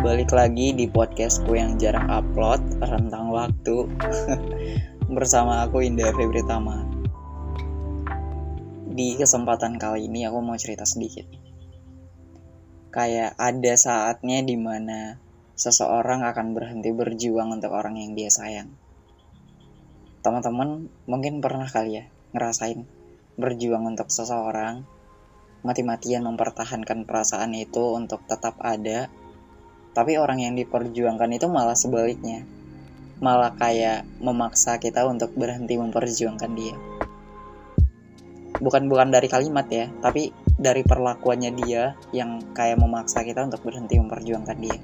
balik lagi di podcastku yang jarang upload rentang waktu bersama aku Indah Febritama. Di kesempatan kali ini aku mau cerita sedikit. Kayak ada saatnya di mana seseorang akan berhenti berjuang untuk orang yang dia sayang. Teman-teman mungkin pernah kali ya ngerasain berjuang untuk seseorang, mati-matian mempertahankan perasaan itu untuk tetap ada tapi orang yang diperjuangkan itu malah sebaliknya. Malah kayak memaksa kita untuk berhenti memperjuangkan dia. Bukan bukan dari kalimat ya, tapi dari perlakuannya dia yang kayak memaksa kita untuk berhenti memperjuangkan dia.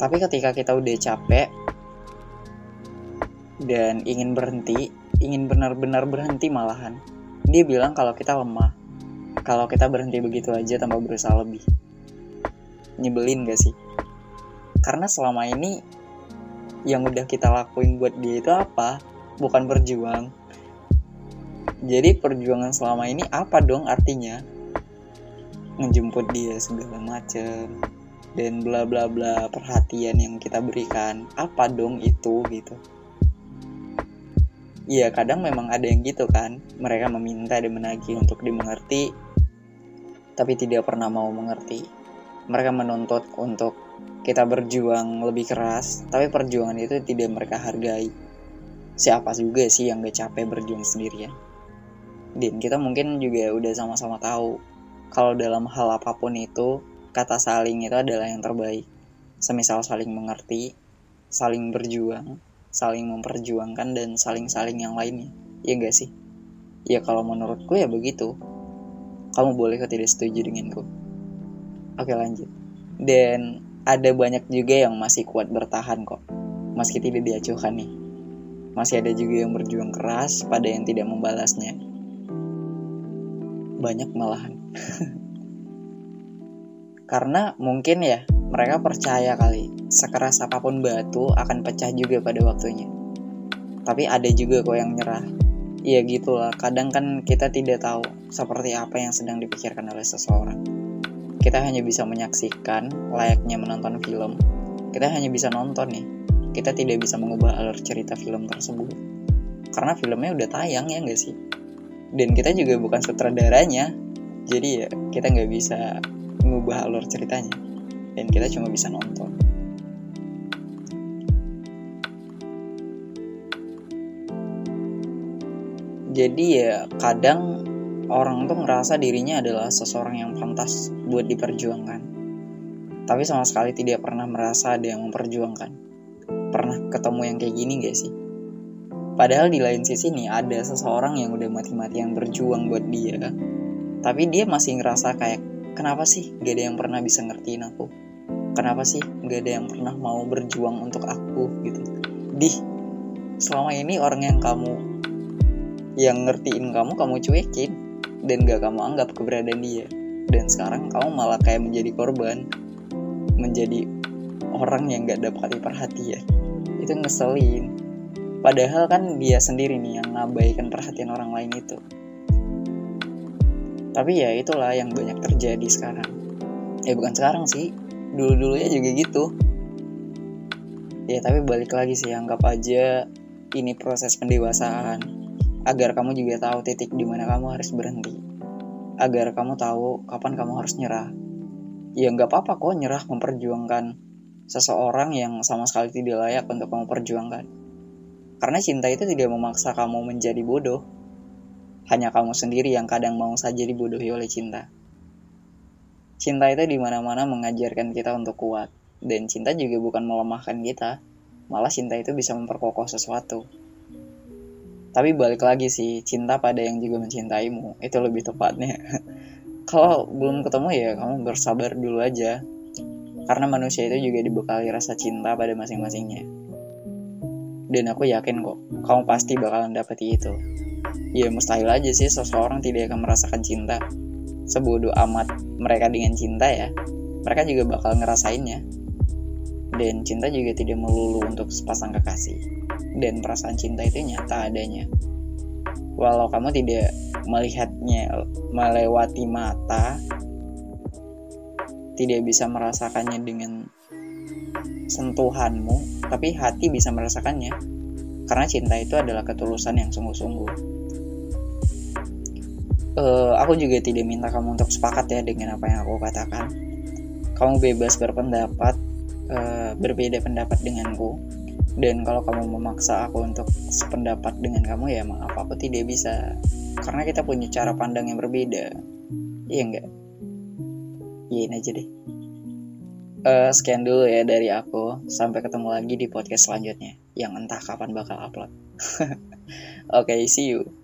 Tapi ketika kita udah capek dan ingin berhenti, ingin benar-benar berhenti malahan, dia bilang kalau kita lemah, kalau kita berhenti begitu aja tanpa berusaha lebih. Nyebelin gak sih? Karena selama ini yang udah kita lakuin buat dia itu apa? Bukan berjuang. Jadi perjuangan selama ini apa dong artinya? Ngejemput dia segala macem. Dan bla bla bla perhatian yang kita berikan. Apa dong itu gitu Iya kadang memang ada yang gitu kan Mereka meminta dan menagih untuk dimengerti Tapi tidak pernah mau mengerti mereka menuntut untuk kita berjuang lebih keras, tapi perjuangan itu tidak mereka hargai. Siapa juga sih yang gak capek berjuang sendirian? Dan kita mungkin juga udah sama-sama tahu kalau dalam hal apa pun itu kata saling itu adalah yang terbaik. Semisal saling mengerti, saling berjuang, saling memperjuangkan dan saling-saling yang lainnya. Ya gak sih? Ya kalau menurutku ya begitu. Kamu boleh kok tidak setuju denganku. Oke lanjut. Dan ada banyak juga yang masih kuat bertahan kok. Meski tidak diacuhkan nih. Masih ada juga yang berjuang keras pada yang tidak membalasnya. Banyak malahan. Karena mungkin ya mereka percaya kali sekeras apa pun batu akan pecah juga pada waktunya. Tapi ada juga kok yang nyerah. Iya gitulah, kadang kan kita tidak tahu seperti apa yang sedang dipikirkan oleh seseorang kita hanya bisa menyaksikan layaknya menonton film. Kita hanya bisa nonton nih. Kita tidak bisa mengubah alur cerita film tersebut. Karena filmnya udah tayang ya nggak sih? Dan kita juga bukan sutradaranya. Jadi ya kita nggak bisa mengubah alur ceritanya. Dan kita cuma bisa nonton. Jadi ya kadang orang tuh ngerasa dirinya adalah seseorang yang pantas buat diperjuangkan. Tapi sama sekali tidak pernah merasa ada yang memperjuangkan. Pernah ketemu yang kayak gini gak sih? Padahal di lain sisi nih ada seseorang yang udah mati-matian berjuang buat dia. Tapi dia masih ngerasa kayak, kenapa sih gak ada yang pernah bisa ngertiin aku? Kenapa sih gak ada yang pernah mau berjuang untuk aku gitu? Dih, selama ini orang yang kamu yang ngertiin kamu kamu cuekin. Dan gak kamu anggap keberadaan dia. Dan sekarang kamu malah kayak menjadi korban. Menjadi orang yang gak dapat perhatian. Itu ngeselin. Padahal kan dia sendiri nih yang ngabaikan perhatian orang lain itu. Tapi ya itulah yang banyak terjadi sekarang. Ya bukan sekarang sih. Dulu dulunya juga gitu. Ya tapi balik lagi sih anggap aja ini proses pendewasaan agar kamu juga tahu titik di mana kamu harus berhenti. Agar kamu tahu kapan kamu harus nyerah. Ya nggak apa-apa kok nyerah memperjuangkan seseorang yang sama sekali tidak layak untuk kamu perjuangkan. Karena cinta itu tidak memaksa kamu menjadi bodoh. Hanya kamu sendiri yang kadang mau saja dibodohi oleh cinta. Cinta itu di mana-mana mengajarkan kita untuk kuat. Dan cinta juga bukan melemahkan kita. Malah cinta itu bisa memperkokoh sesuatu. Tapi balik lagi sih, cinta pada yang juga mencintaimu. Itu lebih tepatnya. Kalau belum ketemu ya kamu bersabar dulu aja. Karena manusia itu juga dibekali rasa cinta pada masing-masingnya. Dan aku yakin kok, kamu pasti bakalan dapet itu. Ya mustahil aja sih seseorang tidak akan merasakan cinta. Sebodoh amat mereka dengan cinta ya, mereka juga bakal ngerasainnya. Dan cinta juga tidak melulu untuk sepasang kekasih dan perasaan cinta itu nyata adanya. Walau kamu tidak melihatnya melewati mata, tidak bisa merasakannya dengan sentuhanmu, tapi hati bisa merasakannya. Karena cinta itu adalah ketulusan yang sungguh-sungguh. Uh, aku juga tidak minta kamu untuk sepakat ya dengan apa yang aku katakan. Kamu bebas berpendapat, uh, berbeda pendapat denganku. Dan kalau kamu memaksa aku untuk sependapat dengan kamu ya maaf aku tidak bisa. Karena kita punya cara pandang yang berbeda. Iya enggak? Iyain aja deh uh, sekian dulu ya dari aku. Sampai ketemu lagi di podcast selanjutnya yang entah kapan bakal upload. Oke, okay, see you